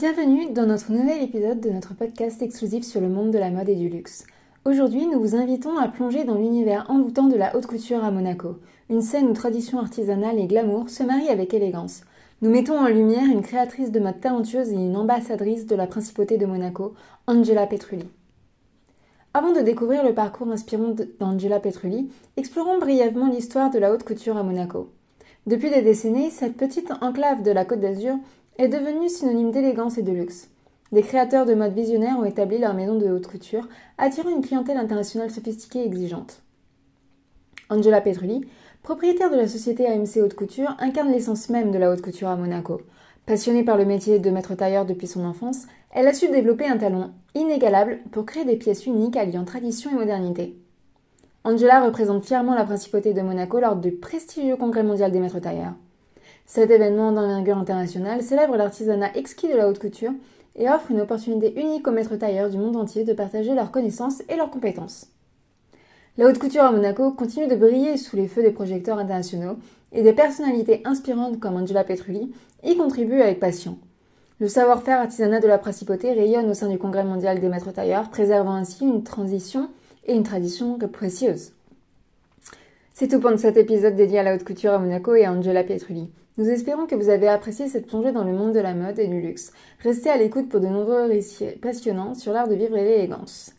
Bienvenue dans notre nouvel épisode de notre podcast exclusif sur le monde de la mode et du luxe. Aujourd'hui, nous vous invitons à plonger dans l'univers envoûtant de la haute couture à Monaco, une scène où tradition artisanale et glamour se marient avec élégance. Nous mettons en lumière une créatrice de mode talentueuse et une ambassadrice de la principauté de Monaco, Angela Petrulli. Avant de découvrir le parcours inspirant d'Angela Petrulli, explorons brièvement l'histoire de la haute couture à Monaco. Depuis des décennies, cette petite enclave de la Côte d'Azur est devenue synonyme d'élégance et de luxe. Des créateurs de mode visionnaires ont établi leur maison de haute couture, attirant une clientèle internationale sophistiquée et exigeante. Angela Petrulli, propriétaire de la société AMC Haute Couture, incarne l'essence même de la haute couture à Monaco. Passionnée par le métier de maître tailleur depuis son enfance, elle a su développer un talent inégalable pour créer des pièces uniques alliant tradition et modernité. Angela représente fièrement la principauté de Monaco lors du prestigieux congrès mondial des maîtres tailleurs. Cet événement d'envergure internationale célèbre l'artisanat exquis de la haute couture et offre une opportunité unique aux maîtres tailleurs du monde entier de partager leurs connaissances et leurs compétences. La haute couture à Monaco continue de briller sous les feux des projecteurs internationaux et des personnalités inspirantes comme Angela Petrulli y contribuent avec passion. Le savoir-faire artisanat de la principauté rayonne au sein du Congrès mondial des maîtres tailleurs, préservant ainsi une transition et une tradition précieuse. C'est tout pour cet épisode dédié à la haute couture à Monaco et à Angela Petrulli. Nous espérons que vous avez apprécié cette plongée dans le monde de la mode et du luxe. Restez à l'écoute pour de nombreux récits passionnants sur l'art de vivre et l'élégance.